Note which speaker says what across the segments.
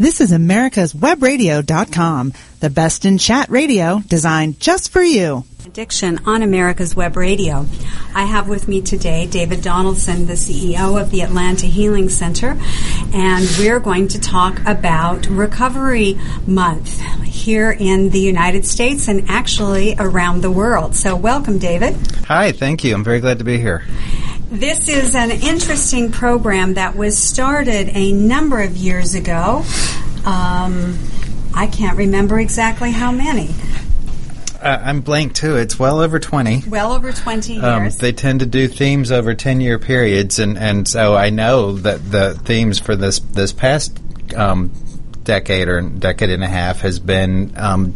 Speaker 1: This is America's Webradio.com, the best in chat radio designed just for you.
Speaker 2: Addiction on America's Web Radio. I have with me today David Donaldson, the CEO of the Atlanta Healing Center, and we're going to talk about Recovery Month here in the United States and actually around the world. So, welcome, David.
Speaker 3: Hi, thank you. I'm very glad to be here.
Speaker 2: This is an interesting program that was started a number of years ago. Um, I can't remember exactly how many.
Speaker 3: Uh, I'm blank too. It's well over 20.
Speaker 2: Well over 20
Speaker 3: Um,
Speaker 2: years.
Speaker 3: they tend to do themes over 10 year periods, and, and so I know that the themes for this, this past um, decade or decade and a half has been um,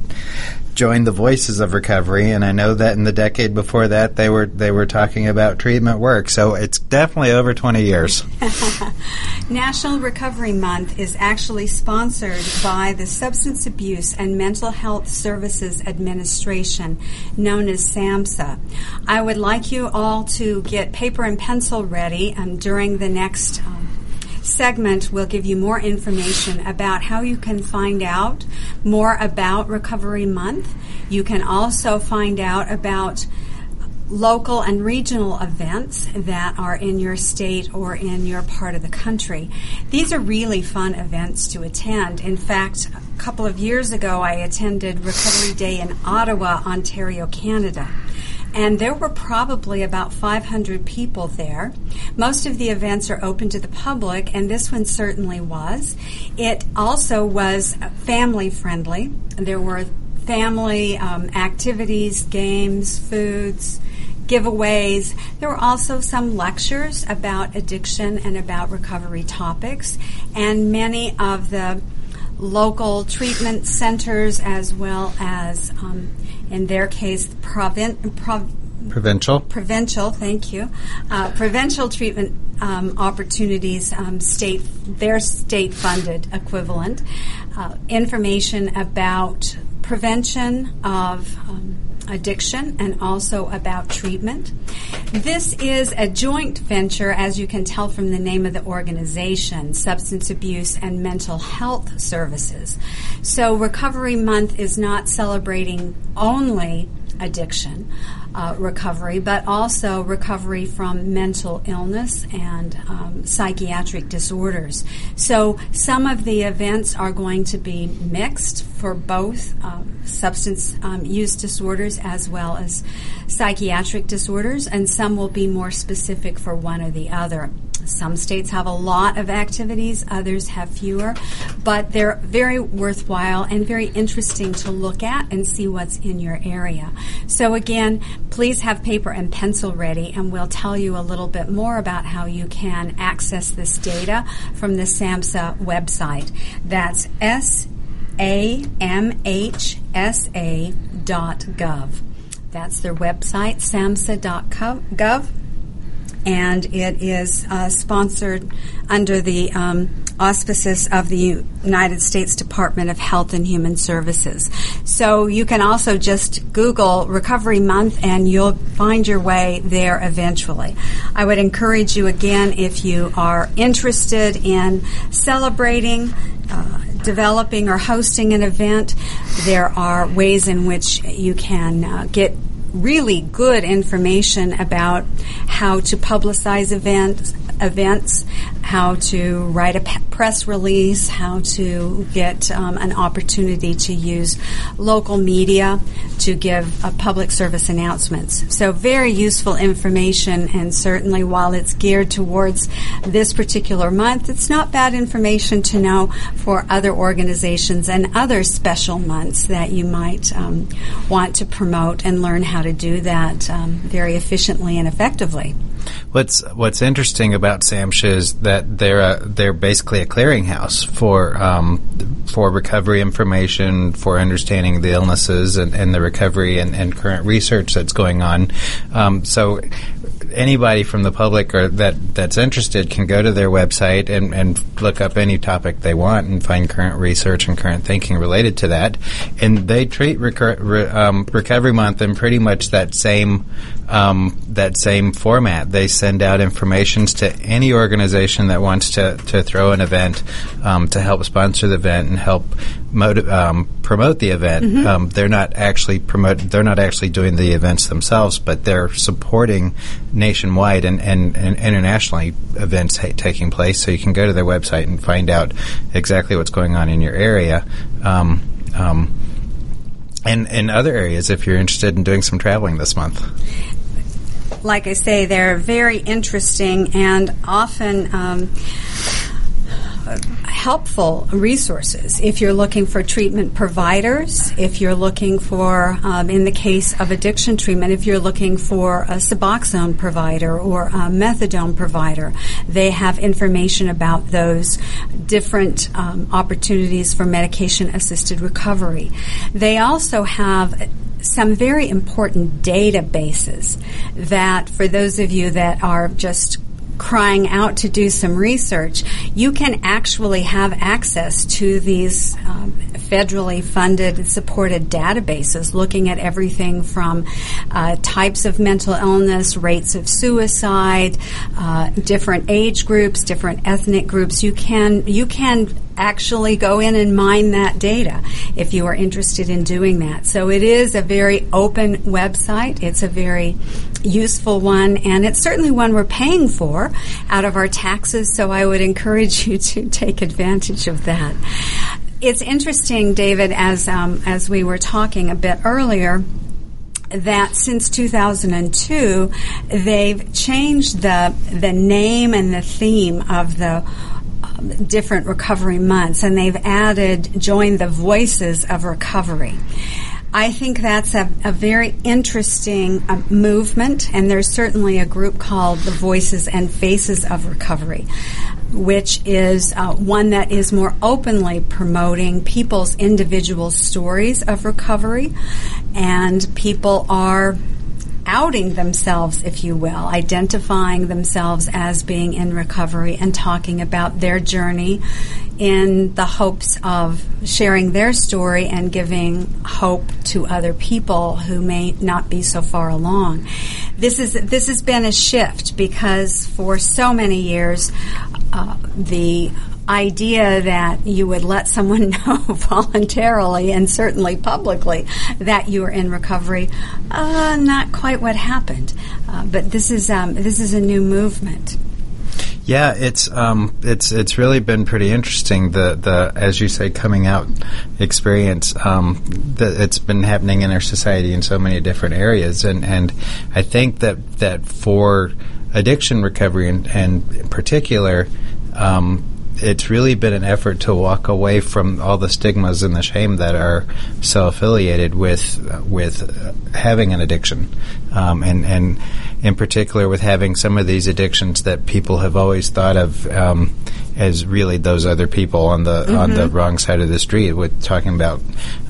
Speaker 3: join the voices of recovery, and I know that in the decade before that they were they were talking about treatment work. So it's definitely over 20 years.
Speaker 2: National Recovery Month is actually sponsored by the Substance Abuse and Mental Health Services Administration, known as SAMHSA. I would like you all to get paper and pencil ready um, during the next um, segment we'll give you more information about how you can find out more about Recovery Month. You can also find out about local and regional events that are in your state or in your part of the country. These are really fun events to attend. In fact, a couple of years ago, I attended Recovery Day in Ottawa, Ontario, Canada. And there were probably about 500 people there. Most of the events are open to the public, and this one certainly was. It also was family friendly. There were family um, activities, games, foods, giveaways. There were also some lectures about addiction and about recovery topics, and many of the local treatment centers, as well as, um, in their case, provin- prov-
Speaker 3: Provincial.
Speaker 2: provincial, thank you, uh, provincial treatment um, opportunities, um, state their state funded equivalent, uh, information about prevention of um, addiction and also about treatment. This is a joint venture, as you can tell from the name of the organization, Substance Abuse and Mental Health Services. So, Recovery Month is not celebrating only addiction uh, recovery, but also recovery from mental illness and um, psychiatric disorders. So some of the events are going to be mixed for both um, substance um, use disorders as well as psychiatric disorders, and some will be more specific for one or the other. Some states have a lot of activities, others have fewer, but they're very worthwhile and very interesting to look at and see what's in your area. So, again, please have paper and pencil ready, and we'll tell you a little bit more about how you can access this data from the SAMHSA website. That's S A M H S A dot gov. That's their website, samhsa.gov and it is uh, sponsored under the um, auspices of the United States Department of Health and Human Services. So you can also just Google Recovery Month and you'll find your way there eventually. I would encourage you again if you are interested in celebrating. Uh, developing or hosting an event, there are ways in which you can uh, get really good information about how to publicize events, events, how to write a press release, how to get um, an opportunity to use local media to give uh, public service announcements. So very useful information, and certainly while it's geared towards this particular month, it's not bad information to know for other organizations and other special months that you might um, want to promote and learn how to do that um, very efficiently and effectively.
Speaker 3: What's What's interesting about SAMHSA is that they're a, they're basically a clearinghouse for um, for recovery information, for understanding the illnesses and, and the recovery and, and current research that's going on. Um, so anybody from the public or that that's interested can go to their website and, and look up any topic they want and find current research and current thinking related to that. And they treat recur- re, um, Recovery Month in pretty much that same um, that same format. They send out informations to any organization that wants to, to throw an event um, to help sponsor the event and help motiv- um, promote the event.
Speaker 2: Mm-hmm.
Speaker 3: Um, they're not actually promote. They're not actually doing the events themselves, but they're supporting nationwide and, and, and internationally events ha- taking place. So you can go to their website and find out exactly what's going on in your area. Um, um, and in other areas, if you're interested in doing some traveling this month.
Speaker 2: Like I say, they're very interesting and often um, helpful resources. If you're looking for treatment providers, if you're looking for, um, in the case of addiction treatment, if you're looking for a Suboxone provider or a methadone provider, they have information about those different um, opportunities for medication assisted recovery. They also have some very important databases that for those of you that are just crying out to do some research, you can actually have access to these um, federally funded and supported databases looking at everything from uh, types of mental illness, rates of suicide, uh, different age groups, different ethnic groups. You can you can actually go in and mine that data if you are interested in doing that. So it is a very open website. It's a very useful one, and it's certainly one we're paying for out of our taxes. So I would encourage you to take advantage of that. It's interesting, David, as um, as we were talking a bit earlier that since 2002 they've changed the the name and the theme of the different recovery months and they've added join the voices of recovery. I think that's a, a very interesting uh, movement, and there's certainly a group called the Voices and Faces of Recovery, which is uh, one that is more openly promoting people's individual stories of recovery, and people are outing themselves, if you will, identifying themselves as being in recovery and talking about their journey in the hopes of sharing their story and giving hope to other people who may not be so far along. This is this has been a shift because for so many years uh, the idea that you would let someone know voluntarily and certainly publicly that you are in recovery, uh, not quite what happened. Uh, but this is um, this is a new movement.
Speaker 3: Yeah, it's um, it's it's really been pretty interesting. The the as you say, coming out experience um, that it's been happening in our society in so many different areas, and and I think that that for addiction recovery and, in particular. Um, it's really been an effort to walk away from all the stigmas and the shame that are so affiliated with with having an addiction, um, and and in particular with having some of these addictions that people have always thought of um, as really those other people on the mm-hmm. on the wrong side of the street, with talking about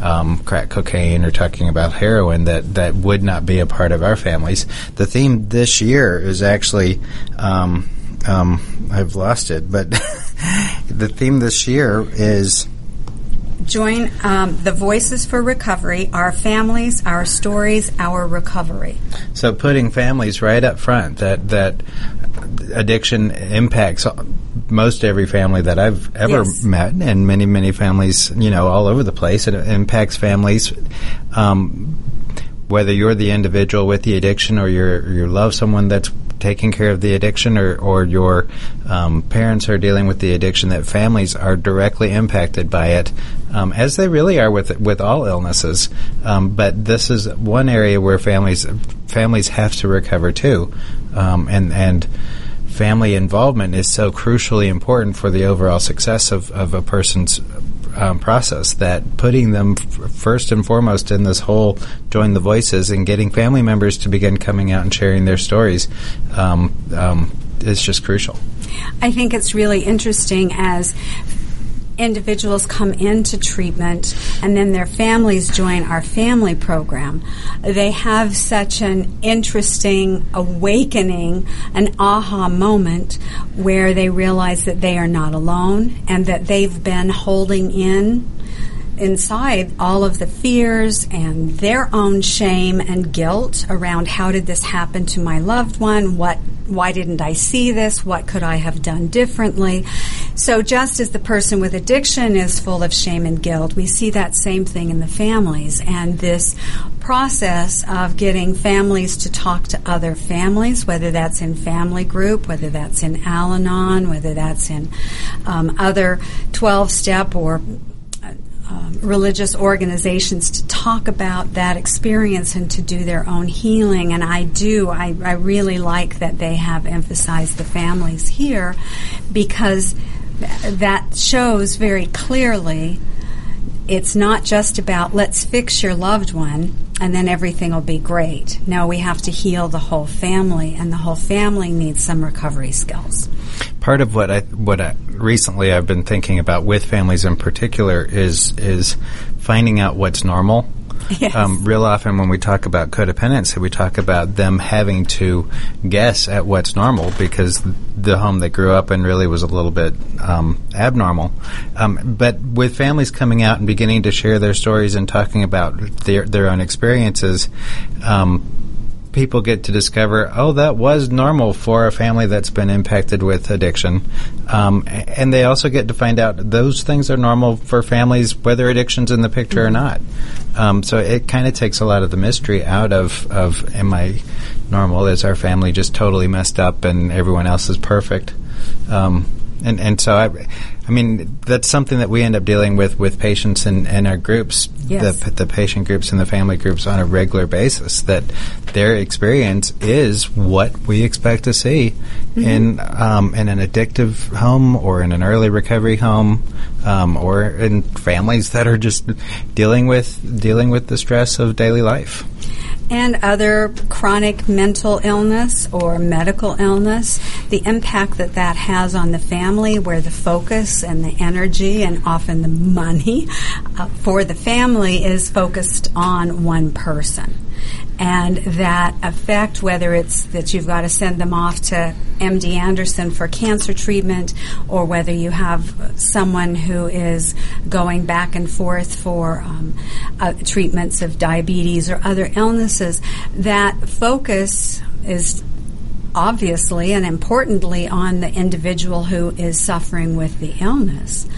Speaker 3: um, crack cocaine or talking about heroin that that would not be a part of our families. The theme this year is actually. Um, um, I've lost it, but the theme this year is
Speaker 2: join um, the Voices for Recovery, our families, our stories, our recovery.
Speaker 3: So putting families right up front, that that addiction impacts most every family that I've ever
Speaker 2: yes.
Speaker 3: met, and many many families, you know, all over the place. It impacts families. Um, whether you're the individual with the addiction or you you love someone that's taking care of the addiction or, or your um, parents are dealing with the addiction, that families are directly impacted by it, um, as they really are with with all illnesses. Um, but this is one area where families families have to recover too, um, and and family involvement is so crucially important for the overall success of, of a person's um, process that putting them f- first and foremost in this whole join the voices and getting family members to begin coming out and sharing their stories um, um, is just crucial.
Speaker 2: I think it's really interesting as individuals come into treatment and then their families join our family program, they have such an interesting awakening, an aha moment where they realize that they are not alone and that they've been holding in inside all of the fears and their own shame and guilt around how did this happen to my loved one? What why didn't I see this? What could I have done differently? So just as the person with addiction is full of shame and guilt, we see that same thing in the families and this process of getting families to talk to other families, whether that's in family group, whether that's in Al-Anon, whether that's in um, other 12 step or um, religious organizations to talk about that experience and to do their own healing. And I do, I, I really like that they have emphasized the families here because that shows very clearly it's not just about let's fix your loved one and then everything will be great. No, we have to heal the whole family, and the whole family needs some recovery skills.
Speaker 3: Part of what I what I, recently I've been thinking about with families in particular is is finding out what's normal
Speaker 2: Yes.
Speaker 3: Um, real often when we talk about codependency, we talk about them having to guess at what's normal because the home they grew up in really was a little bit um, abnormal. Um, but with families coming out and beginning to share their stories and talking about their their own experiences, um, people get to discover, oh, that was normal for a family that's been impacted with addiction. Um, and they also get to find out those things are normal for families, whether addiction's in the picture mm-hmm. or not. Um, so it kind of takes a lot of the mystery out of, of am I normal? Is our family just totally messed up and everyone else is perfect? Um, and and so I, I mean that's something that we end up dealing with with patients in, in our groups,
Speaker 2: yes.
Speaker 3: the the patient groups and the family groups on a regular basis. That their experience is what we expect to see mm-hmm. in um, in an addictive home or in an early recovery home, um, or in families that are just dealing with dealing with the stress of daily life
Speaker 2: and other chronic mental illness or medical illness, the impact that that has on the family, where the focus and the energy and often the money uh, for the family is focused on one person and that effect, whether it's that you've got to send them off to MD Anderson for cancer treatment, or whether you have someone who is going back and forth for um, uh, treatments of diabetes or other illnesses, that focus is obviously and importantly on the individual who is suffering with the illness.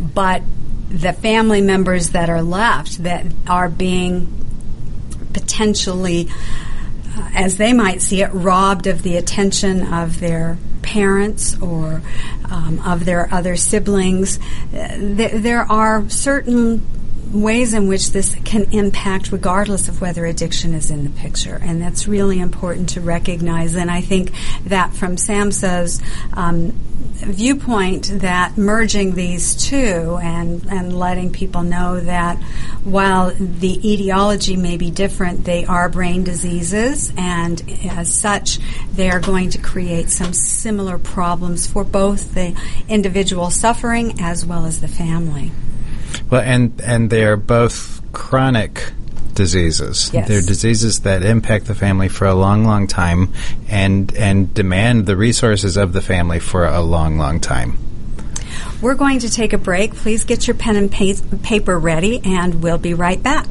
Speaker 2: But the family members that are left that are being potentially, uh, as they might see it, robbed of the attention of their parents or um, of their other siblings. Uh, th- there are certain ways in which this can impact regardless of whether addiction is in the picture. And that's really important to recognize. And I think that from SAMHSA's um, viewpoint that merging these two and, and letting people know that while the etiology may be different, they are brain diseases, and as such, they are going to create some similar problems for both the individual suffering as well as the family.
Speaker 3: Well, and and they are both chronic diseases.
Speaker 2: Yes.
Speaker 3: They're diseases that impact the family for a long, long time and and demand the resources of the family for a long, long time.
Speaker 2: We're going to take a break. Please get your pen and pa- paper ready, and we'll be right back.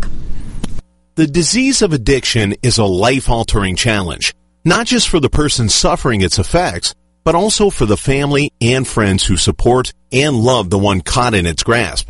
Speaker 4: The disease of addiction is a life altering challenge, not just for the person suffering its effects, but also for the family and friends who support and love the one caught in its grasp.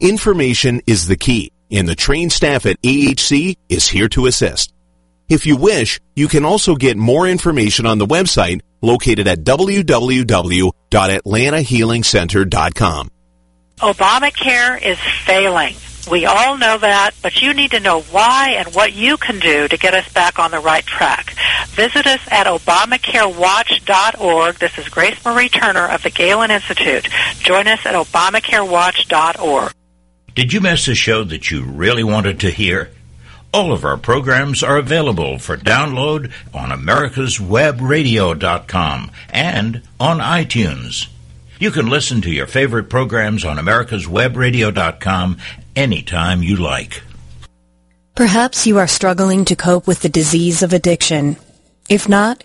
Speaker 4: Information is the key, and the trained staff at AHC is here to assist. If you wish, you can also get more information on the website located at www.atlantahealingcenter.com.
Speaker 5: Obamacare is failing. We all know that, but you need to know why and what you can do to get us back on the right track. Visit us at ObamacareWatch.org. This is Grace Marie Turner of the Galen Institute. Join us at ObamacareWatch.org.
Speaker 6: Did you miss a show that you really wanted to hear? All of our programs are available for download on americaswebradio.com and on iTunes. You can listen to your favorite programs on americaswebradio.com anytime you like.
Speaker 7: Perhaps you are struggling to cope with the disease of addiction. If not,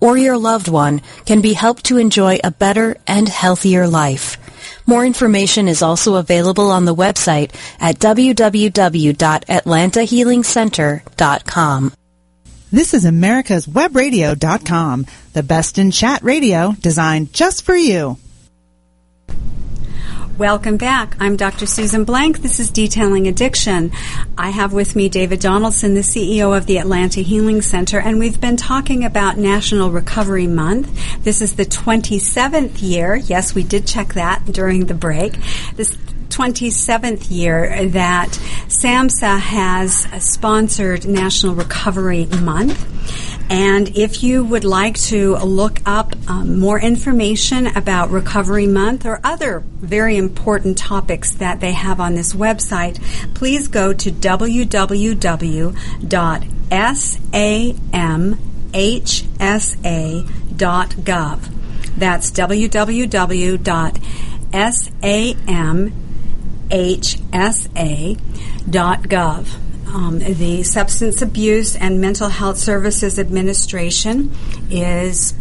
Speaker 7: or your loved one can be helped to enjoy a better and healthier life. More information is also available on the website at www.atlantahealingcenter.com.
Speaker 1: This is America's Webradio.com, the best in chat radio designed just for you.
Speaker 2: Welcome back. I'm Dr. Susan Blank. This is Detailing Addiction. I have with me David Donaldson, the CEO of the Atlanta Healing Center, and we've been talking about National Recovery Month. This is the 27th year. Yes, we did check that during the break. This 27th year that SAMHSA has sponsored National Recovery Month. And if you would like to look up um, more information about Recovery Month or other very important topics that they have on this website, please go to www.samhsa.gov. That's www.samhsa.gov. Um, the Substance Abuse and Mental Health Services Administration is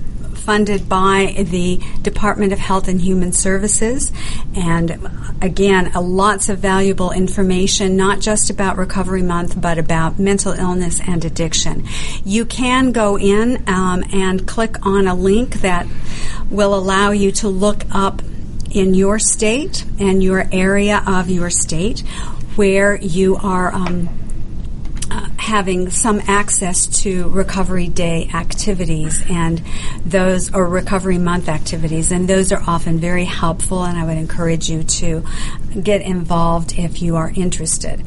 Speaker 2: funded by the Department of Health and Human Services. And again, lots of valuable information, not just about Recovery Month, but about mental illness and addiction. You can go in um, and click on a link that will allow you to look up in your state and your area of your state where you are um, uh, having some access to Recovery Day activities and those, or Recovery Month activities, and those are often very helpful, and I would encourage you to get involved if you are interested.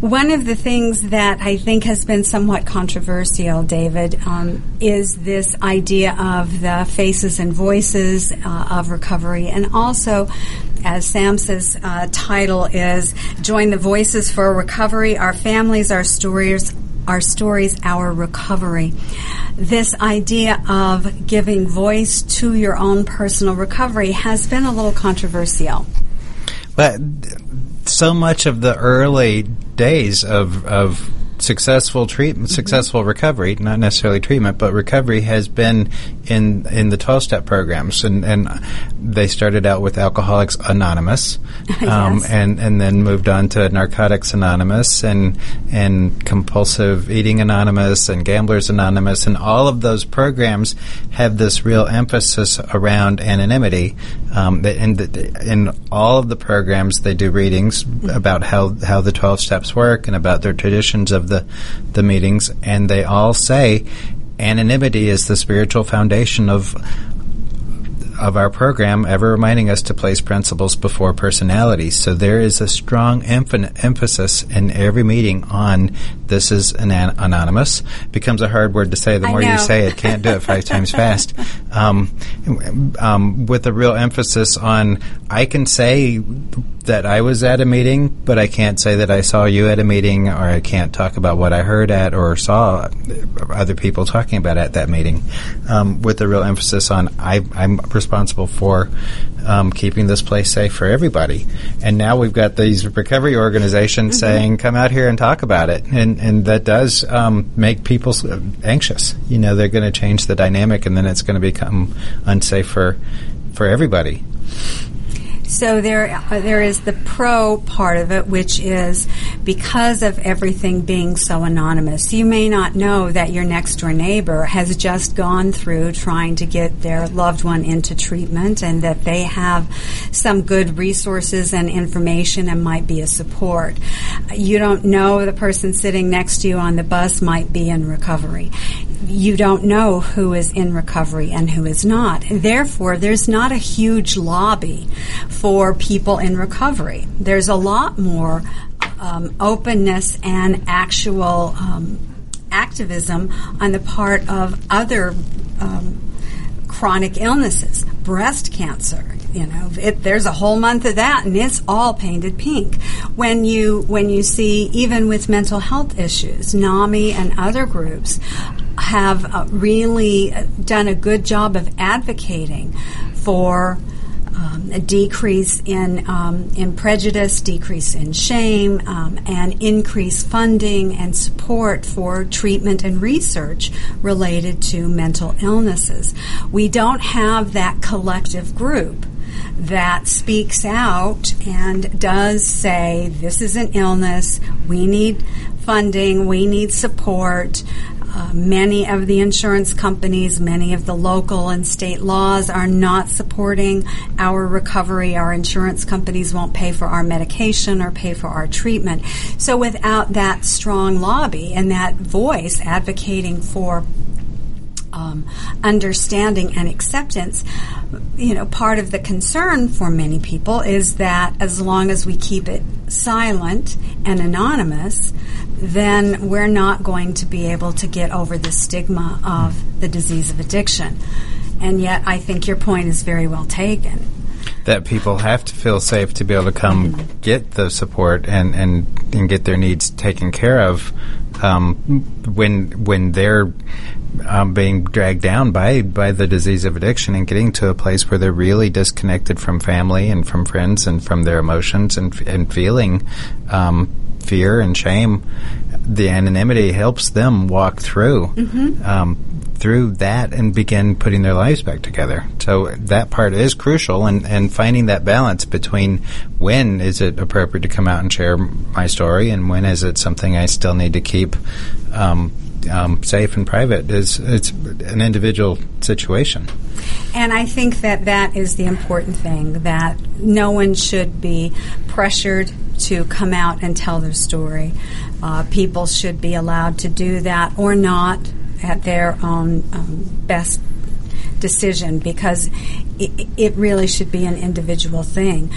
Speaker 2: One of the things that I think has been somewhat controversial, David, um, is this idea of the faces and voices uh, of recovery, and also as SAMHSA's uh, title is Join the Voices for Recovery, Our Families, Our Stories, Our Stories, Our Recovery. This idea of giving voice to your own personal recovery has been a little controversial.
Speaker 3: But so much of the early days of, of successful treatment, mm-hmm. successful recovery, not necessarily treatment, but recovery has been in in the 12 step programs, and and they started out with Alcoholics Anonymous, um, yes. and and then moved on to Narcotics Anonymous and and Compulsive Eating Anonymous and Gamblers Anonymous, and all of those programs have this real emphasis around anonymity. Um, in the, in all of the programs, they do readings mm-hmm. about how how the 12 steps work and about their traditions of the the meetings, and they all say anonymity is the spiritual foundation of of our program, ever reminding us to place principles before personalities. So there is a strong emphasis in every meeting on this is an anonymous. Becomes a hard word to say. The more you say it, can't do it five times fast. Um, um, with a real emphasis on, I can say that I was at a meeting, but I can't say that I saw you at a meeting, or I can't talk about what I heard at or saw other people talking about at that meeting. Um, with a real emphasis on, I, I'm responsible for um, keeping this place safe for everybody. And now we've got these recovery organizations mm-hmm. saying, "Come out here and talk about it," and and that does um, make people anxious. You know, they're going to change the dynamic, and then it's going to become unsafe for for everybody.
Speaker 2: So there, uh, there is the pro part of it, which is because of everything being so anonymous. You may not know that your next door neighbor has just gone through trying to get their loved one into treatment, and that they have some good resources and information and might be a support. You don't know the person sitting next to you on the bus might be in recovery you don't know who is in recovery and who is not. Therefore, there's not a huge lobby for people in recovery. There's a lot more um, openness and actual um, activism on the part of other um, chronic illnesses, breast cancer. You know, it, there's a whole month of that, and it's all painted pink. When you when you see even with mental health issues, NAMI and other groups have uh, really done a good job of advocating for um, a decrease in um, in prejudice, decrease in shame, um, and increased funding and support for treatment and research related to mental illnesses. We don't have that collective group that speaks out and does say this is an illness. We need funding. We need support. Uh, many of the insurance companies, many of the local and state laws are not supporting our recovery. Our insurance companies won't pay for our medication or pay for our treatment. So without that strong lobby and that voice advocating for um, understanding and acceptance, you know, part of the concern for many people is that as long as we keep it silent and anonymous, then we're not going to be able to get over the stigma of the disease of addiction. And yet, I think your point is very well taken.
Speaker 3: That people have to feel safe to be able to come get the support and, and, and get their needs taken care of um, when when they're um, being dragged down by by the disease of addiction and getting to a place where they're really disconnected from family and from friends and from their emotions and and feeling um, fear and shame, the anonymity helps them walk through mm-hmm. Through that and begin putting their lives back together. So that part is crucial, and and finding that balance between when is it appropriate to come out and share my story, and when is it something I still need to keep. Um, um, safe and private is it's an individual situation.
Speaker 2: And I think that that is the important thing that no one should be pressured to come out and tell their story. Uh, people should be allowed to do that or not at their own um, best decision because it, it really should be an individual thing.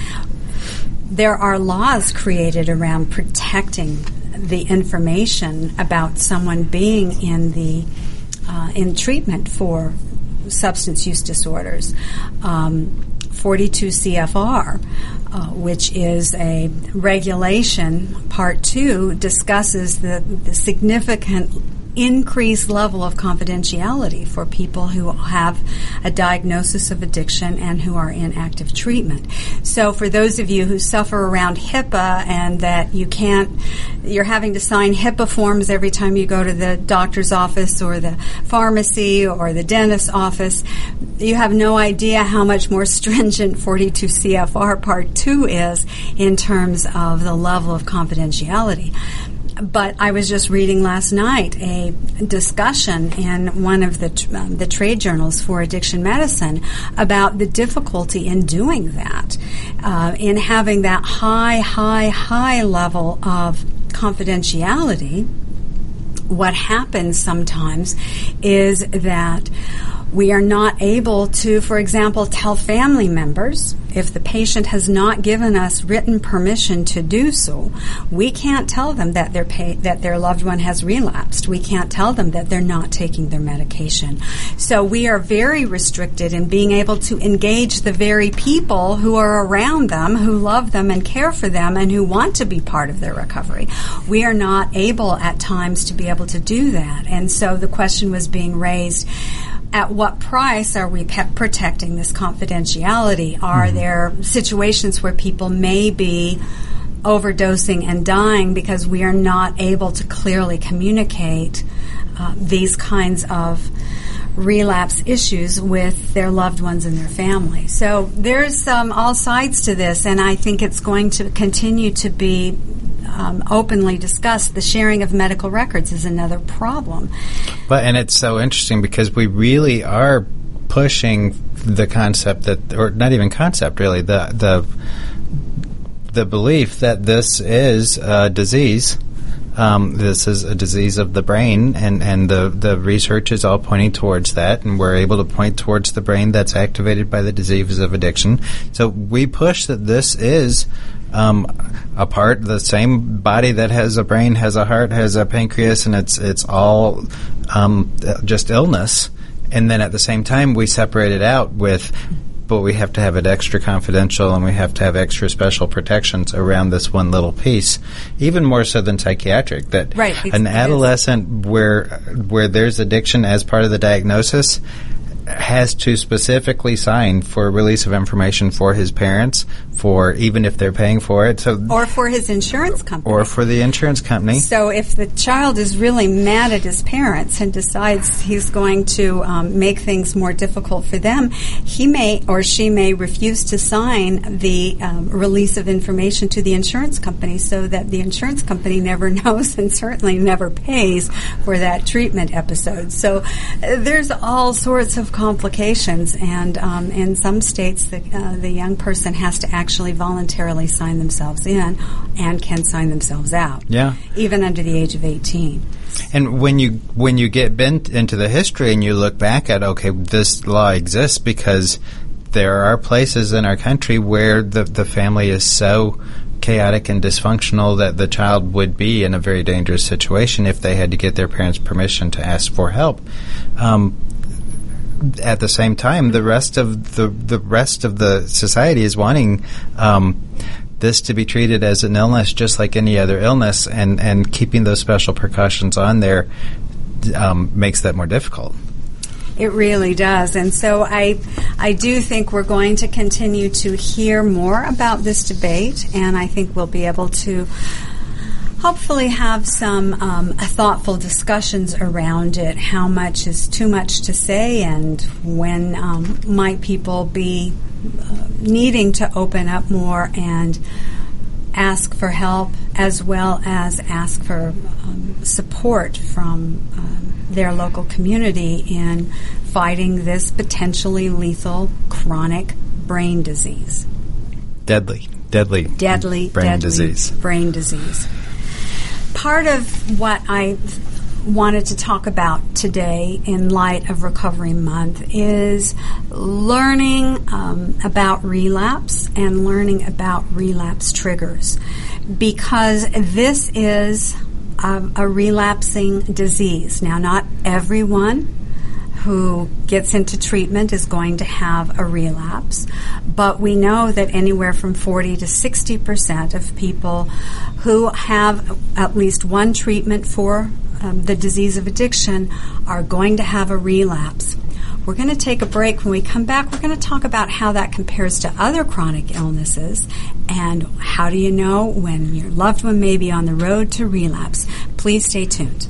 Speaker 2: There are laws created around protecting the information about someone being in the uh, in treatment for substance use disorders. Um, 42 CFR, uh, which is a regulation, Part 2, discusses the, the significant increased level of confidentiality for people who have a diagnosis of addiction and who are in active treatment. So for those of you who suffer around HIPAA and that you can't, you're having to sign HIPAA forms every time you go to the doctor's office or the pharmacy or the dentist's office, you have no idea how much more stringent 42 CFR Part 2 is in terms of the level of confidentiality but I was just reading last night a discussion in one of the um, the trade journals for addiction medicine about the difficulty in doing that, uh, in having that high, high, high level of confidentiality. What happens sometimes is that we are not able to, for example, tell family members if the patient has not given us written permission to do so. We can't tell them that their pa- that their loved one has relapsed. We can't tell them that they're not taking their medication. So we are very restricted in being able to engage the very people who are around them, who love them and care for them, and who want to be part of their recovery. We are not able at times to be able to do that, and so the question was being raised at what price are we pe- protecting this confidentiality? Are mm-hmm. there situations where people may be overdosing and dying because we are not able to clearly communicate uh, these kinds of relapse issues with their loved ones and their family. So there's um, all sides to this, and I think it's going to continue to be um, openly discussed. The sharing of medical records is another problem.
Speaker 3: But and it's so interesting because we really are pushing the concept that, or not even concept, really the the the belief that this is a disease um, this is a disease of the brain, and, and the, the research is all pointing towards that, and we're able to point towards the brain that's activated by the diseases of addiction. So we push that this is um, a part, the same body that has a brain, has a heart, has a pancreas, and it's it's all um, just illness. And then at the same time, we separate it out with but we have to have it extra confidential and we have to have extra special protections around this one little piece, even more so than psychiatric. That
Speaker 2: right,
Speaker 3: an adolescent where where there's addiction as part of the diagnosis has to specifically sign for release of information for his parents, for even if they're paying for it, so
Speaker 2: or for his insurance company,
Speaker 3: or for the insurance company.
Speaker 2: So if the child is really mad at his parents and decides he's going to um, make things more difficult for them, he may or she may refuse to sign the um, release of information to the insurance company, so that the insurance company never knows and certainly never pays for that treatment episode. So uh, there's all sorts of complications, and um, in some states, the, uh, the young person has to actually voluntarily sign themselves in and can sign themselves out.
Speaker 3: Yeah,
Speaker 2: even under the age of eighteen.
Speaker 3: And when you when you get bent into the history and you look back at okay, this law exists because there are places in our country where the the family is so chaotic and dysfunctional that the child would be in a very dangerous situation if they had to get their parents' permission to ask for help. Um, at the same time, the rest of the the rest of the society is wanting um, this to be treated as an illness, just like any other illness, and and keeping those special precautions on there um, makes that more difficult.
Speaker 2: It really does. And so I, I do think we're going to continue to hear more about this debate, and I think we'll be able to hopefully have some um, thoughtful discussions around it. How much is too much to say, and when um, might people be uh, needing to open up more and ask for help, as well as ask for um, support from um, their local community in fighting this potentially lethal chronic brain disease.
Speaker 3: Deadly, deadly,
Speaker 2: deadly
Speaker 3: brain
Speaker 2: deadly
Speaker 3: disease.
Speaker 2: Brain disease part of what I wanted to talk about today in light of Recovery Month is learning um, about relapse and learning about relapse triggers because this is a, a relapsing disease. Now, not everyone who gets into treatment is going to have a relapse, but we know that anywhere from 40 to 60 percent of people who have at least one treatment for um, the disease of addiction are going to have a relapse. We're going to take a break. When we come back, we're going to talk about how that compares to other chronic illnesses and how do you know when your loved one may be on the road to relapse. Please stay tuned.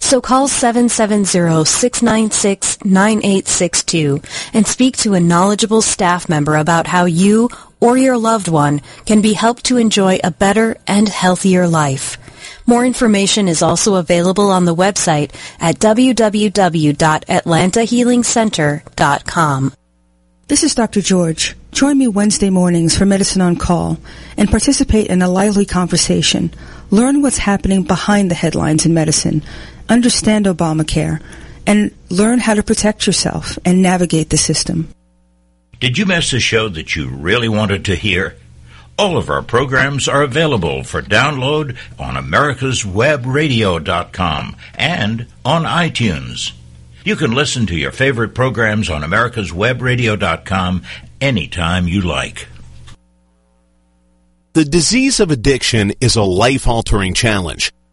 Speaker 7: So call 770-696-9862 and speak to a knowledgeable staff member about how you or your loved one can be helped to enjoy a better and healthier life. More information is also available on the website at www.atlantahealingcenter.com.
Speaker 8: This is Dr. George. Join me Wednesday mornings for Medicine on Call and participate in a lively conversation. Learn what's happening behind the headlines in medicine understand Obamacare, and learn how to protect yourself and navigate the system.
Speaker 6: Did you miss a show that you really wanted to hear? All of our programs are available for download on americaswebradio.com and on iTunes. You can listen to your favorite programs on americaswebradio.com anytime you like.
Speaker 4: The disease of addiction is a life-altering challenge,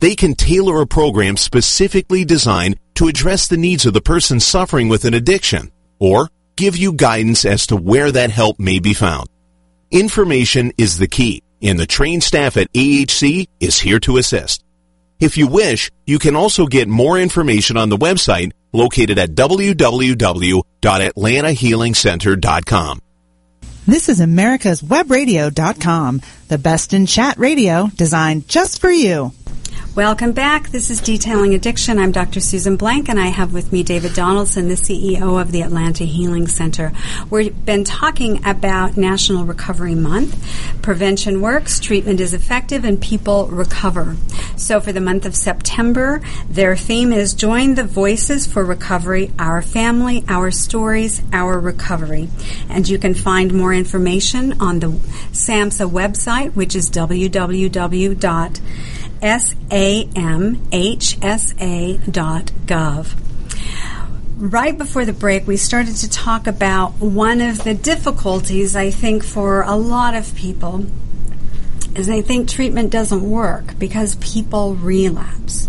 Speaker 4: They can tailor a program specifically designed to address the needs of the person suffering with an addiction or give you guidance as to where that help may be found. Information is the key and the trained staff at AHC is here to assist. If you wish, you can also get more information on the website located at www.atlantahealingcenter.com.
Speaker 1: This is America's Webradio.com, the best in chat radio designed just for you.
Speaker 2: Welcome back. This is Detailing Addiction. I'm Dr. Susan Blank, and I have with me David Donaldson, the CEO of the Atlanta Healing Center. We've been talking about National Recovery Month. Prevention works, treatment is effective, and people recover. So for the month of September, their theme is Join the Voices for Recovery, Our Family, Our Stories, Our Recovery. And you can find more information on the SAMHSA website, which is www samhsa.gov. Right before the break, we started to talk about one of the difficulties, I think, for a lot of people is they think treatment doesn't work because people relapse.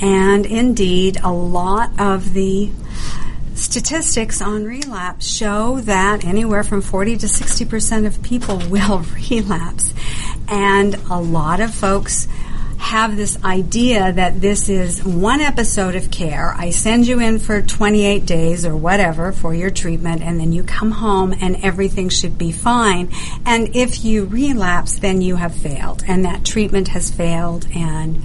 Speaker 2: And indeed, a lot of the statistics on relapse show that anywhere from 40 to 60 percent of people will relapse. And a lot of folks have this idea that this is one episode of care. I send you in for 28 days or whatever for your treatment, and then you come home and everything should be fine. And if you relapse, then you have failed, and that treatment has failed, and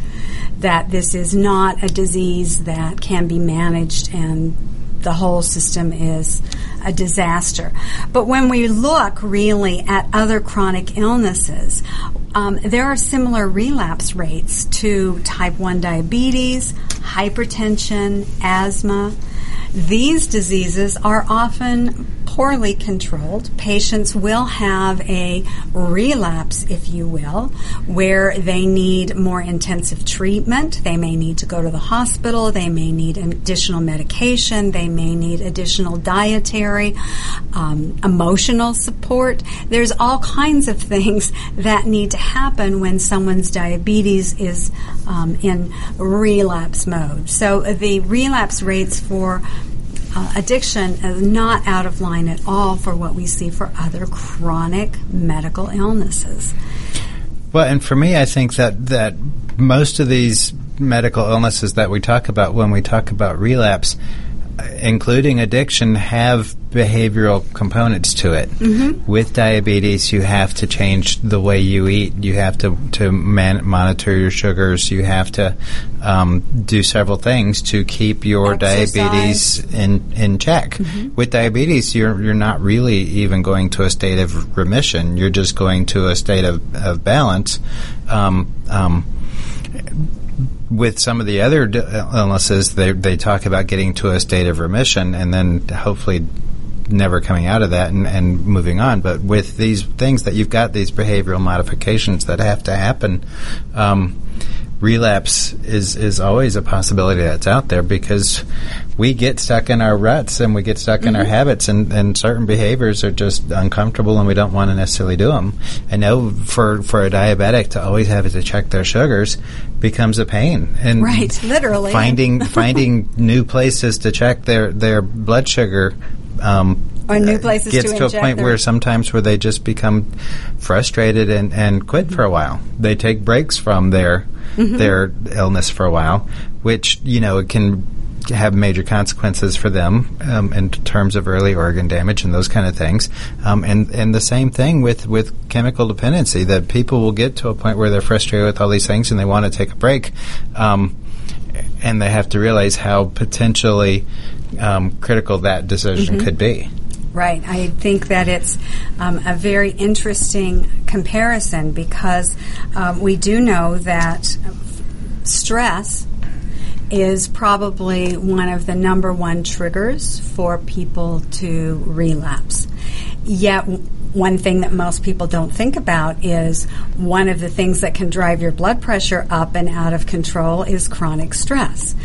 Speaker 2: that this is not a disease that can be managed and the whole system is a disaster. But when we look really at other chronic illnesses, um, there are similar relapse rates to type 1 diabetes, hypertension, asthma. These diseases are often poorly controlled, patients will have a relapse, if you will, where they need more intensive treatment. They may need to go to the hospital. They may need additional medication. They may need additional dietary, um, emotional support. There's all kinds of things that need to happen when someone's diabetes is um, in relapse mode. So the relapse rates for uh, addiction is not out of line at all for what we see for other chronic medical illnesses.
Speaker 3: Well, and for me, I think that that most of these medical illnesses that we talk about when we talk about relapse, including addiction, have behavioral components to it.
Speaker 2: Mm-hmm.
Speaker 3: With diabetes, you have to change the way you eat. You have to to man- monitor your sugars. You have to um, do several things to keep your
Speaker 2: Exercise.
Speaker 3: diabetes in in check.
Speaker 2: Mm-hmm.
Speaker 3: With diabetes, you're you're not really even going to a state of remission. You're just going to a state of, of balance. Um, um, with some of the other illnesses, they they talk about getting to a state of remission and then hopefully never coming out of that and, and moving on. But with these things that you've got these behavioral modifications that have to happen, um, relapse is is always a possibility that's out there because we get stuck in our ruts and we get stuck in our habits and, and certain behaviors are just uncomfortable and we don't want to necessarily do them. I know for for a diabetic to always have to check their sugars becomes a pain and
Speaker 2: Right, literally.
Speaker 3: finding finding new places to check their their blood sugar um,
Speaker 2: Or new places
Speaker 3: gets
Speaker 2: to
Speaker 3: to, a point where sometimes where they just become frustrated and, and quit for a while. They take breaks from their
Speaker 2: Mm-hmm.
Speaker 3: their illness for a while, which you know it can have major consequences for them um, in terms of early organ damage and those kind of things. Um, and and the same thing with with chemical dependency that people will get to a point where they're frustrated with all these things and they want to take a break. Um, and they have to realize how potentially um, critical that decision
Speaker 2: Mm-hmm.
Speaker 3: could be.
Speaker 2: Right. I think that it's um, a very interesting comparison because um, we do know that stress is probably one of the number one triggers for people to relapse. Yet, one thing that most people don't think about is one of the things that can drive your blood pressure up and out of control is chronic stress.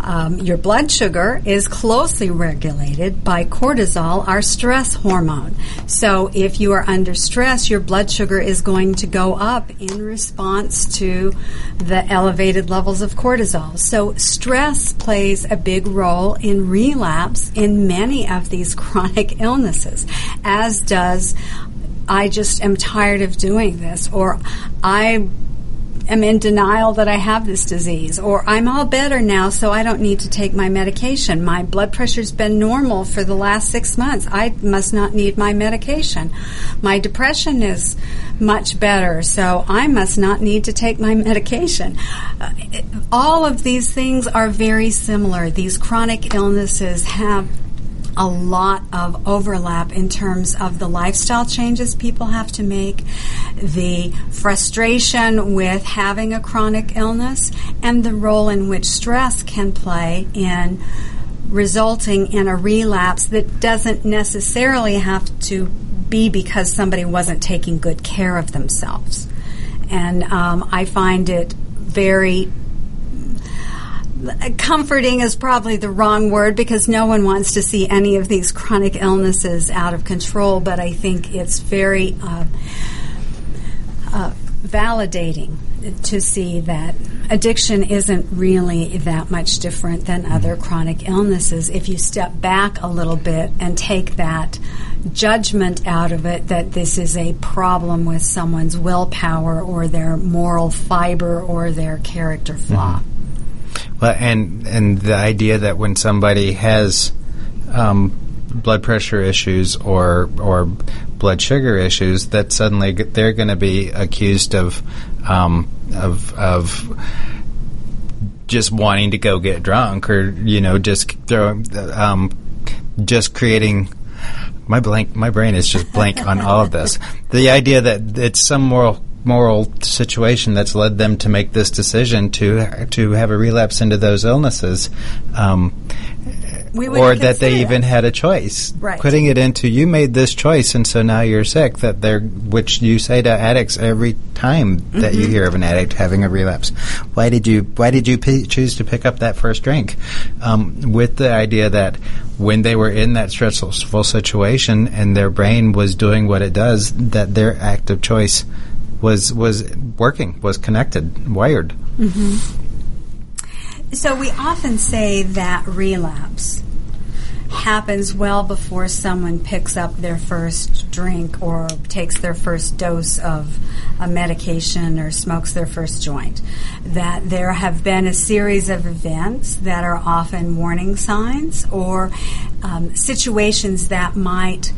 Speaker 2: Um, your blood sugar is closely regulated by cortisol, our stress hormone. So, if you are under stress, your blood sugar is going to go up in response to the elevated levels of cortisol. So, stress plays a big role in relapse in many of these chronic illnesses, as does I just am tired of doing this, or I am in denial that I have this disease, or I'm all better now, so I don't need to take my medication. My blood pressure's been normal for the last six months. I must not need my medication. My depression is much better, so I must not need to take my medication. Uh, all of these things are very similar. These chronic illnesses have a lot of overlap in terms of the lifestyle changes people have to make, the frustration with having a chronic illness, and the role in which stress can play in resulting in a relapse that doesn't necessarily have to be because somebody wasn't taking good care of themselves. And um, I find it very comforting is probably the wrong word because no one wants to see any of these chronic illnesses out of control, but I think it's very uh, uh, validating to see that addiction isn't really that much different than other chronic illnesses if you step back a little bit and take that judgment out of it that this is a problem with someone's willpower or their moral fiber or their character flaw.
Speaker 3: Well, and and the idea that when somebody has um, blood pressure issues or or blood sugar issues, that suddenly they're going to be accused of um, of of just wanting to go get drunk or you know just throw um, just creating my blank my brain is just blank on all of this. The idea that it's some moral moral situation that's led them to make this decision to to have a relapse into those illnesses. Um, or that they even
Speaker 2: that.
Speaker 3: had a choice.
Speaker 2: Right.
Speaker 3: Putting it into you made this choice and so now you're sick that they're which you say to addicts every time that
Speaker 2: Mm-hmm.
Speaker 3: you hear of an addict having a relapse. Why did you why did you p- choose to pick up that first drink? Um, with the idea that when they were in that stressful situation and their brain was doing what it does, that their act of choice was was working, was connected, wired.
Speaker 2: So we often say that relapse happens well before someone picks up their first drink or takes their first dose of a medication or smokes their first joint. That there have been a series of events that are often warning signs or um, situations that might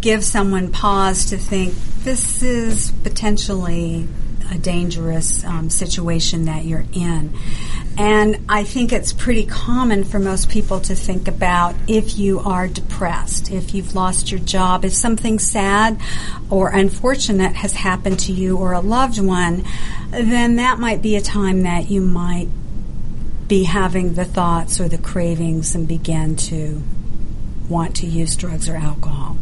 Speaker 2: give someone pause to think this is potentially a dangerous um, situation that you're in. And I think it's pretty common for most people to think about if you are depressed, if you've lost your job, if something sad or unfortunate has happened to you or a loved one, then that might be a time that you might be having the thoughts or the cravings and begin to want to use drugs or alcohol.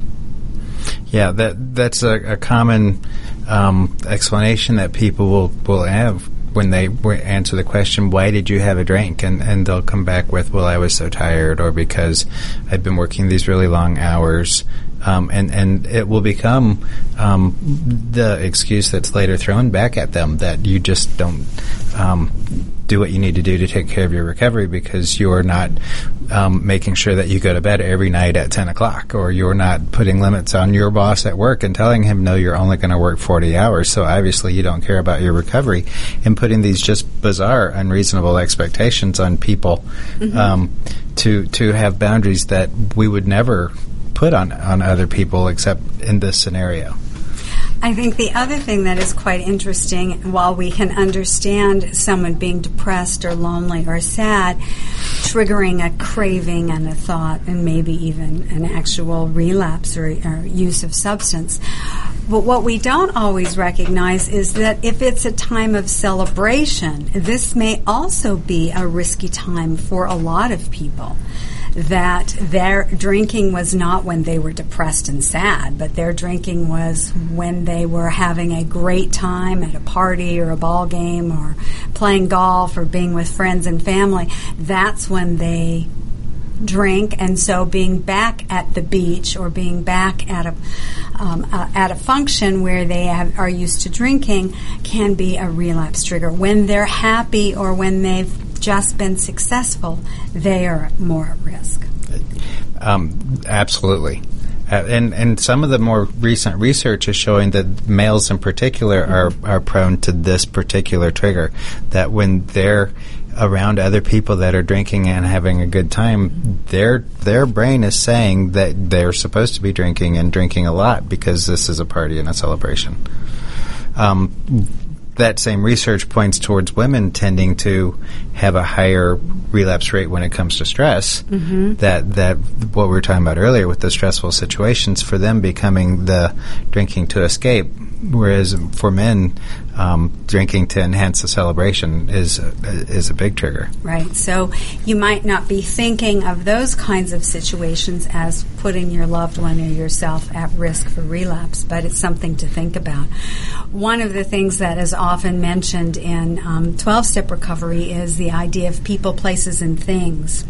Speaker 3: Yeah, that that's a, a common um, explanation that people will, will have when they answer the question, "Why did you have a drink?" and and they'll come back with, "Well, I was so tired," or because I've been working these really long hours. Um, and and it will become um, the excuse that's later thrown back at them that you just don't um, do what you need to do to take care of your recovery because you're not um, making sure that you go to bed every night at 10 o'clock or you're not putting limits on your boss at work and telling him, no, you're only going to work 40 hours. So obviously you don't care about your recovery and putting these just bizarre, unreasonable expectations on people mm-hmm. um, to, to have boundaries that we would never put on, on other people except in this scenario.
Speaker 2: I think the other thing that is quite interesting, while we can understand someone being depressed or lonely or sad, triggering a craving and a thought, and maybe even an actual relapse or, or use of substance. But what we don't always recognize is that if it's a time of celebration, this may also be a risky time for a lot of people that their drinking was not when they were depressed and sad, but their drinking was when they were having a great time at a party or a ball game or playing golf or being with friends and family. That's when they drink, and so being back at the beach or being back at a um, uh, at a function where they have, are used to drinking can be a relapse trigger. When they're happy or when they've just been successful, they are more at risk.
Speaker 3: Um, absolutely. Uh, and and some of the more recent research is showing that males in particular are, are prone to this particular trigger. That when they're around other people that are drinking and having a good time, their their brain is saying that they're supposed to be drinking and drinking a lot because this is a party and a celebration. Um, that same research points towards women tending to have a higher relapse rate when it comes to stress. Mm-hmm. That that what we were talking about earlier with the stressful situations for them becoming the drinking to escape, whereas for men, um, drinking to enhance the celebration is a, is a big trigger.
Speaker 2: Right. So you might not be thinking of those kinds of situations as putting your loved one or yourself at risk for relapse, but it's something to think about. One of the things that is often mentioned in 12 um, step recovery is the idea of people, places, and things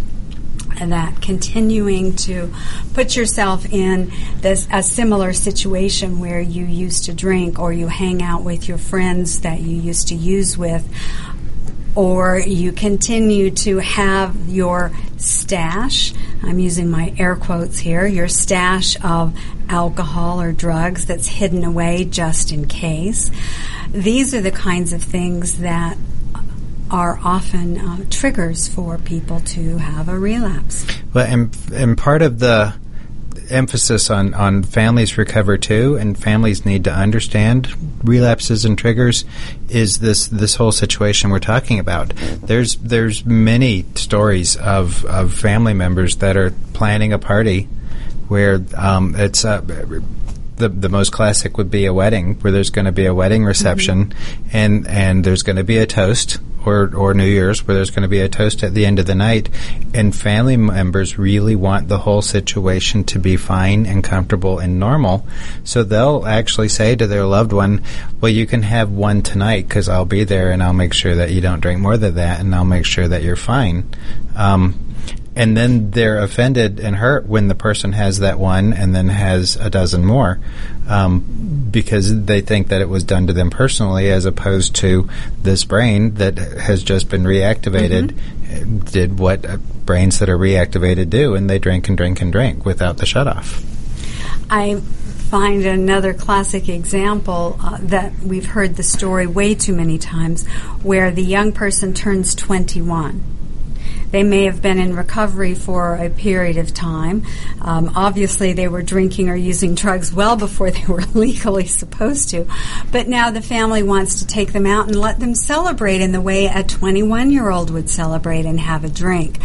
Speaker 2: that continuing to put yourself in this a similar situation where you used to drink or you hang out with your friends that you used to use with or you continue to have your stash. I'm using my air quotes here your stash of alcohol or drugs that's hidden away just in case. These are the kinds of things that are often uh, triggers for people to have a relapse.
Speaker 3: Well, and, and part of the emphasis on, on families recover too, and families need to understand relapses and triggers is this this whole situation we're talking about. There's there's many stories of, of family members that are planning a party where um, it's uh, the the most classic would be a wedding where there's going to be a wedding reception mm-hmm. and and there's going to be a toast or, or New Year's where there's going to be a toast at the end of the night, and family members really want the whole situation to be fine and comfortable and normal. So they'll actually say to their loved one, Well, you can have one tonight because I'll be there and I'll make sure that you don't drink more than that and I'll make sure that you're fine. Um, and then they're offended and hurt when the person has that one and then has a dozen more um, because they think that it was done to them personally as opposed to this brain that has just been reactivated mm-hmm. did what brains that are reactivated do and they drink and drink and drink without the shut off.
Speaker 2: I find another classic example uh, that we've heard the story way too many times where the young person turns 21 they may have been in recovery for a period of time. Um, obviously, they were drinking or using drugs well before they were legally supposed to. But now the family wants to take them out and let them celebrate in the way a 21 year old would celebrate and have a drink.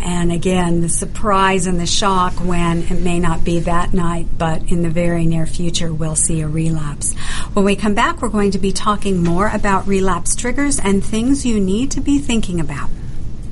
Speaker 2: And again, the surprise and the shock when it may not be that night, but in the very near future, we'll see a relapse. When we come back, we're going to be talking more about relapse triggers and things you need to be thinking about.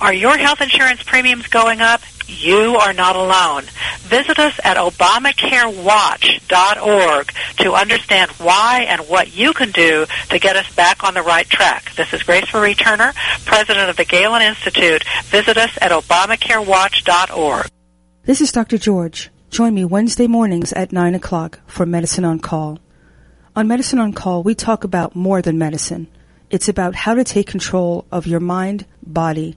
Speaker 5: Are your health insurance premiums going up? You are not alone. Visit us at ObamacareWatch.org to understand why and what you can do to get us back on the right track. This is Grace Marie Turner, President of the Galen Institute. Visit us at ObamacareWatch.org.
Speaker 8: This is Dr. George. Join me Wednesday mornings at 9 o'clock for Medicine on Call. On Medicine on Call, we talk about more than medicine. It's about how to take control of your mind, body,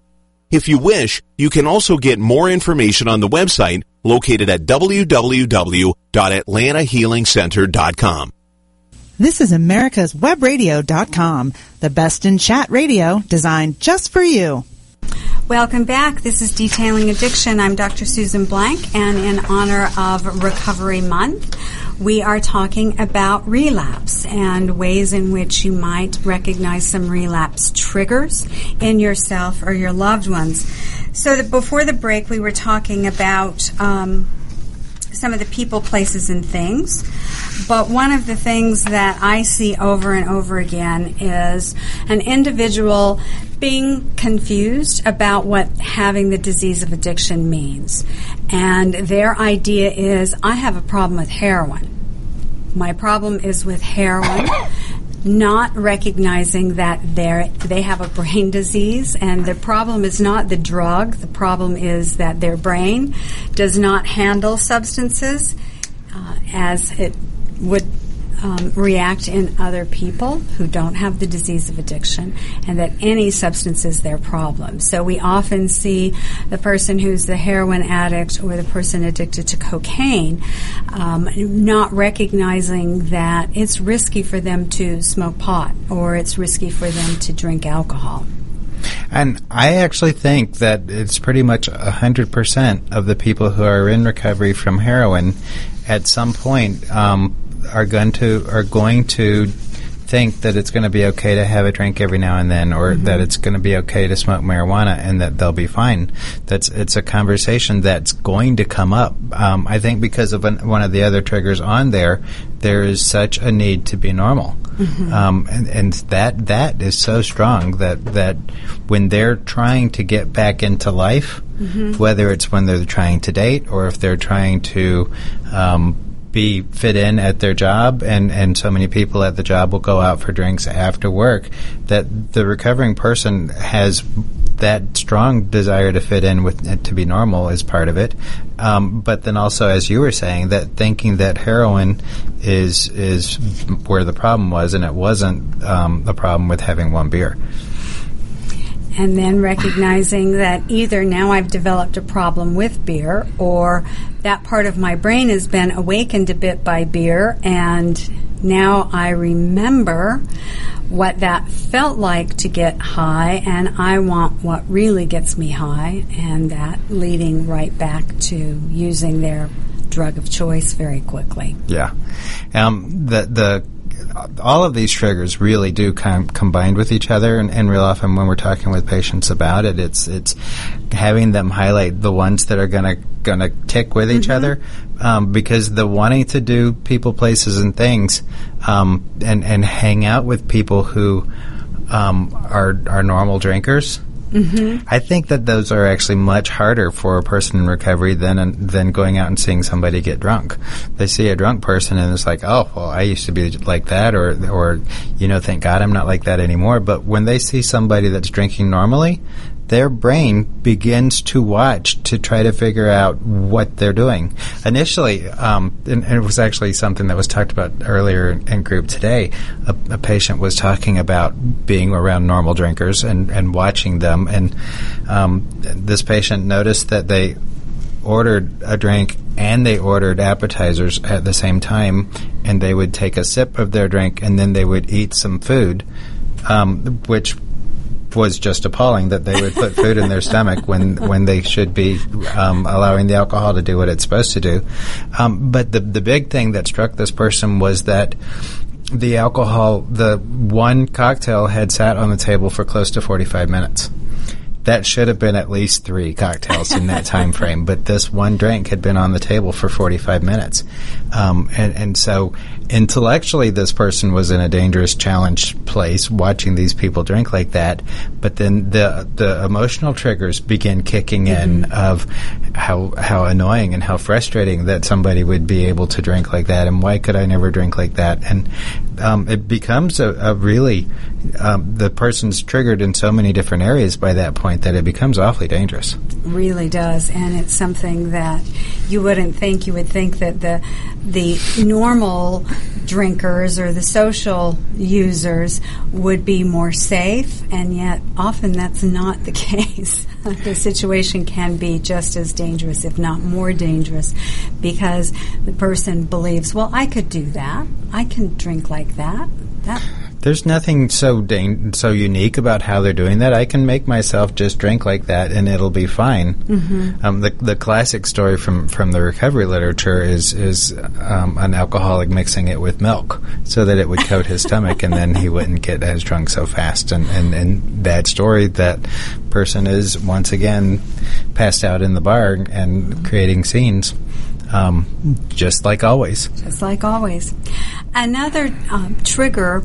Speaker 4: If you wish, you can also get more information on the website located at www.atlantahealingcenter.com.
Speaker 1: This is America's Webradio.com, the best in chat radio designed just for you.
Speaker 2: Welcome back. This is Detailing Addiction. I'm Dr. Susan Blank, and in honor of Recovery Month, we are talking about relapse and ways in which you might recognize some relapse triggers in yourself or your loved ones. So, before the break, we were talking about um, some of the people, places, and things. But one of the things that I see over and over again is an individual being confused about what having the disease of addiction means. And their idea is I have a problem with heroin. My problem is with heroin. not recognizing that they have a brain disease and the problem is not the drug the problem is that their brain does not handle substances uh, as it would um, react in other people who don't have the disease of addiction, and that any substance is their problem. So we often see the person who's the heroin addict or the person addicted to cocaine um, not recognizing that it's risky for them to smoke pot or it's risky for them to drink alcohol.
Speaker 3: And I actually think that it's pretty much 100% of the people who are in recovery from heroin at some point um, are going to are going to think that it's going to be okay to have a drink every now and then, or mm-hmm. that it's going to be okay to smoke marijuana, and that they'll be fine. That's it's a conversation that's going to come up. Um, I think because of an, one of the other triggers on there, there is such a need to be normal, mm-hmm. um, and, and that that is so strong that that when they're trying to get back into life, mm-hmm. whether it's when they're trying to date or if they're trying to um, be fit in at their job, and, and so many people at the job will go out for drinks after work, that the recovering person has that strong desire to fit in with to be normal is part of it. Um, but then also, as you were saying, that thinking that heroin is is where the problem was, and it wasn't um, the problem with having one beer
Speaker 2: and then recognizing that either now I've developed a problem with beer or that part of my brain has been awakened a bit by beer and now I remember what that felt like to get high and I want what really gets me high and that leading right back to using their drug of choice very quickly.
Speaker 3: Yeah. Um, the the all of these triggers really do com- combine with each other, and, and real often when we're talking with patients about it, it's it's having them highlight the ones that are gonna gonna tick with each other, um, because the wanting to do people, places, and things, um, and and hang out with people who um, are are normal drinkers.
Speaker 2: Mm-hmm.
Speaker 3: I think that those are actually much harder for a person in recovery than than going out and seeing somebody get drunk. They see a drunk person and it's like, oh, well, I used to be like that, or or you know, thank God I'm not like that anymore. But when they see somebody that's drinking normally, their brain begins to watch to try to figure out what they're doing. Initially, um, and, and it was actually something that was talked about earlier in group today. A, a patient was talking about being around normal drinkers and, and watching them, and um, this patient noticed that they ordered a drink and they ordered appetizers at the same time, and they would take a sip of their drink and then they would eat some food, um, which was just appalling that they would put food in their stomach when when they should be um, allowing the alcohol to do what it's supposed to do. Um, but the the big thing that struck this person was that the alcohol, the one cocktail had sat on the table for close to 45 minutes. That should have been at least three cocktails in that time frame, but this one drink had been on the table for 45 minutes. Um, and, and so intellectually, this person was in a dangerous, challenged place watching these people drink like that. But then the, the emotional triggers begin kicking in of how, how annoying and how frustrating that somebody would be able to drink like that and why could I never drink like that? And um, it becomes a, a really um, the person's triggered in so many different areas by that point that it becomes awfully dangerous.
Speaker 2: really does, and it's something that you wouldn't think. You would think that the the normal drinkers or the social users would be more safe, and yet often that's not the case. the situation can be just as dangerous, if not more dangerous, because the person believes, "Well, I could do that. I can drink like that." That
Speaker 3: There's nothing so dan- so unique about how they're doing that. I can make myself just drink like that, and it'll be fine.
Speaker 2: Mm-hmm.
Speaker 3: Um, the the classic story from, from the recovery literature is is um, an alcoholic mixing it with milk so that it would coat his stomach, and then he wouldn't get as drunk so fast. And and, and that story, that person is once again passed out in the bar and creating scenes, um, just like always.
Speaker 2: just like always. Another um, trigger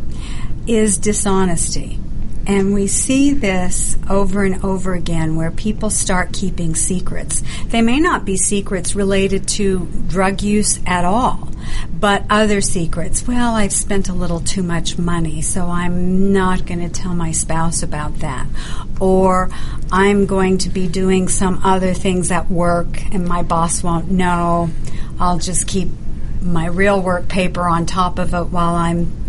Speaker 2: is dishonesty. And we see this over and over again where people start keeping secrets. They may not be secrets related to drug use at all, but other secrets. Well, I've spent a little too much money, so I'm not going to tell my spouse about that. Or I'm going to be doing some other things at work and my boss won't know. I'll just keep my real work paper on top of it while I'm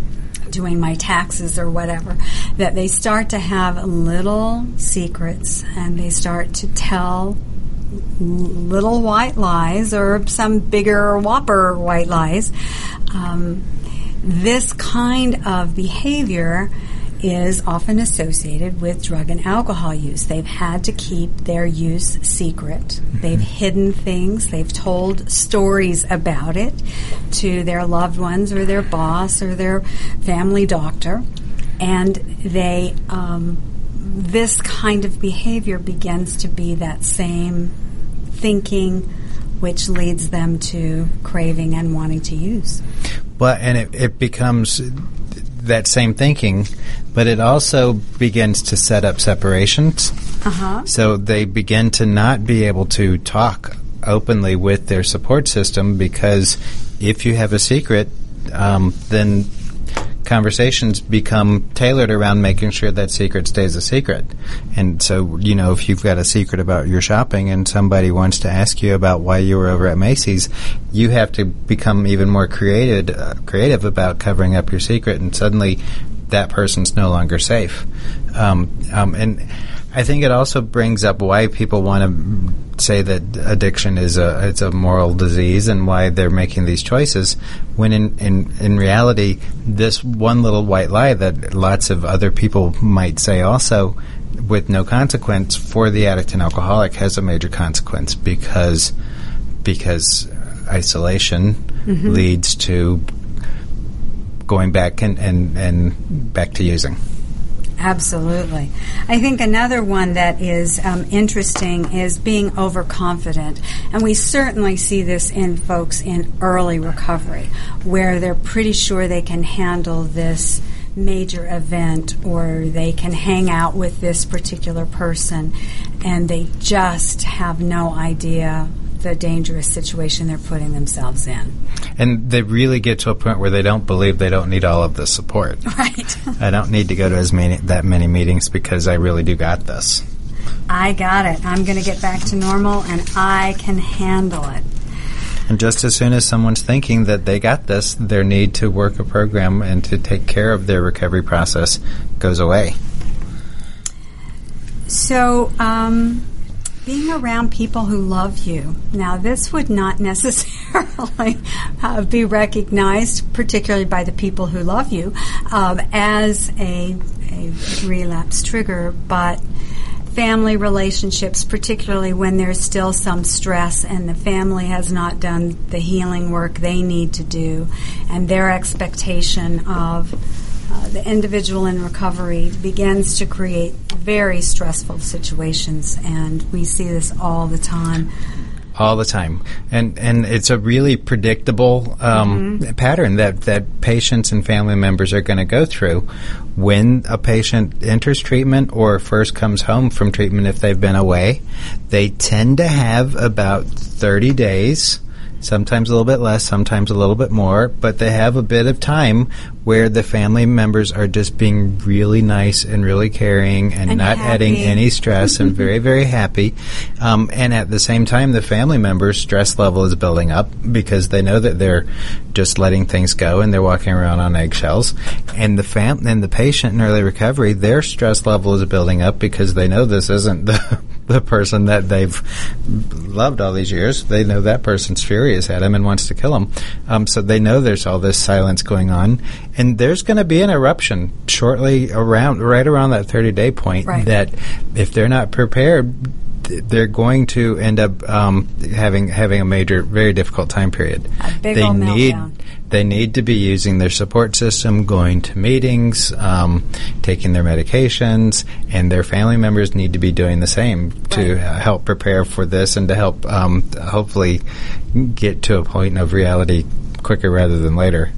Speaker 2: doing my taxes or whatever, that they start to have little secrets and they start to tell little white lies or some bigger whopper white lies. Um, this kind of behavior is often associated with drug and alcohol use. They've had to keep their use secret. They've hidden things. They've told stories about it to their loved ones or their boss or their family doctor. And they, um, this kind of behavior begins to be that same thinking which leads them to craving and wanting to use.
Speaker 3: Well, and it, it becomes that same thinking, but it also begins to set up separations.
Speaker 2: Uh-huh.
Speaker 3: So they begin to not be able to talk openly with their support system because if you have a secret, um, then conversations become tailored around making sure that secret stays a secret. And so, you know, if you've got a secret about your shopping and somebody wants to ask you about why you were over at Macy's, you have to become even more creative, uh, creative about covering up your secret, and suddenly that person's no longer safe. Um, um, and I think it also brings up why people want to say that addiction is a it's a moral disease and why they're making these choices. When in, in in reality, this one little white lie that lots of other people might say also, with no consequence for the addict and alcoholic, has a major consequence because because isolation mm-hmm. leads to going back and, and, and back to using.
Speaker 2: Absolutely. I think another one that is um, interesting is being overconfident. And we certainly see this in folks in early recovery, where they're pretty sure they can handle this major event or they can hang out with this particular person and they just have no idea the dangerous situation they're putting themselves in.
Speaker 3: And they really get to a point where they don't believe they don't need all of the support.
Speaker 2: Right.
Speaker 3: I don't need to go to as many that many meetings because I really do got this.
Speaker 2: I got it. I'm going to get back to normal and I can handle it.
Speaker 3: And just as soon as someone's thinking that they got this, their need to work a program and to take care of their recovery process goes away.
Speaker 2: So, um, being around people who love you. Now, this would not necessarily uh, be recognized, particularly by the people who love you, um, as a, a relapse trigger, but family relationships, particularly when there's still some stress and the family has not done the healing work they need to do, and their expectation of uh, the individual in recovery begins to create very stressful situations, and we see this all the time.
Speaker 3: All the time, and and it's a really predictable um, mm-hmm. pattern that that patients and family members are going to go through when a patient enters treatment or first comes home from treatment. If they've been away, they tend to have about thirty days sometimes a little bit less, sometimes a little bit more, but they have a bit of time where the family members are just being really nice and really caring and,
Speaker 2: and
Speaker 3: not
Speaker 2: happy.
Speaker 3: adding any stress and very, very happy. Um, and at the same time, the family members' stress level is building up because they know that they're just letting things go and they're walking around on eggshells. And the fam- and the patient in early recovery, their stress level is building up because they know this isn't the the person that they've loved all these years. They know that person's furious at him and wants to kill him. Um, so they know there's all this silence going on, and there's going to be an eruption shortly around, right around that 30 day point.
Speaker 2: Right.
Speaker 3: That if they're not prepared, they're going to end up um, having having a major, very difficult time period.
Speaker 2: they
Speaker 3: need
Speaker 2: meltdown.
Speaker 3: they need to be using their support system, going to meetings, um, taking their medications, and their family members need to be doing the same to
Speaker 2: Right.
Speaker 3: uh, help prepare for this and to help um, hopefully get to a point of reality quicker rather than later.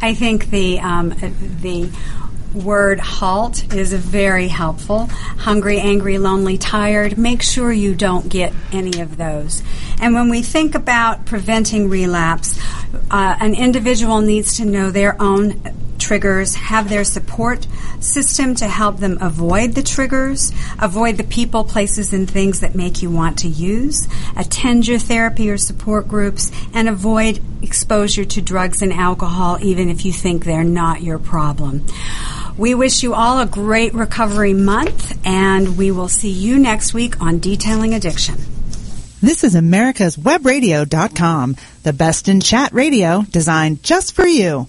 Speaker 2: I think the um, the word halt is very helpful. Hungry, angry, lonely, tired. Make sure you don't get any of those. And when we think about preventing relapse, uh, an individual needs to know their own triggers, have their support system to help them avoid the triggers, avoid the people, places, and things that make you want to use, attend your therapy or support groups, and avoid exposure to drugs and alcohol, even if you think they're not your problem. We wish you all a great recovery month, and we will see you next week on Detailing Addiction.
Speaker 1: This is America's Webradio.com, the best in chat radio designed just for you.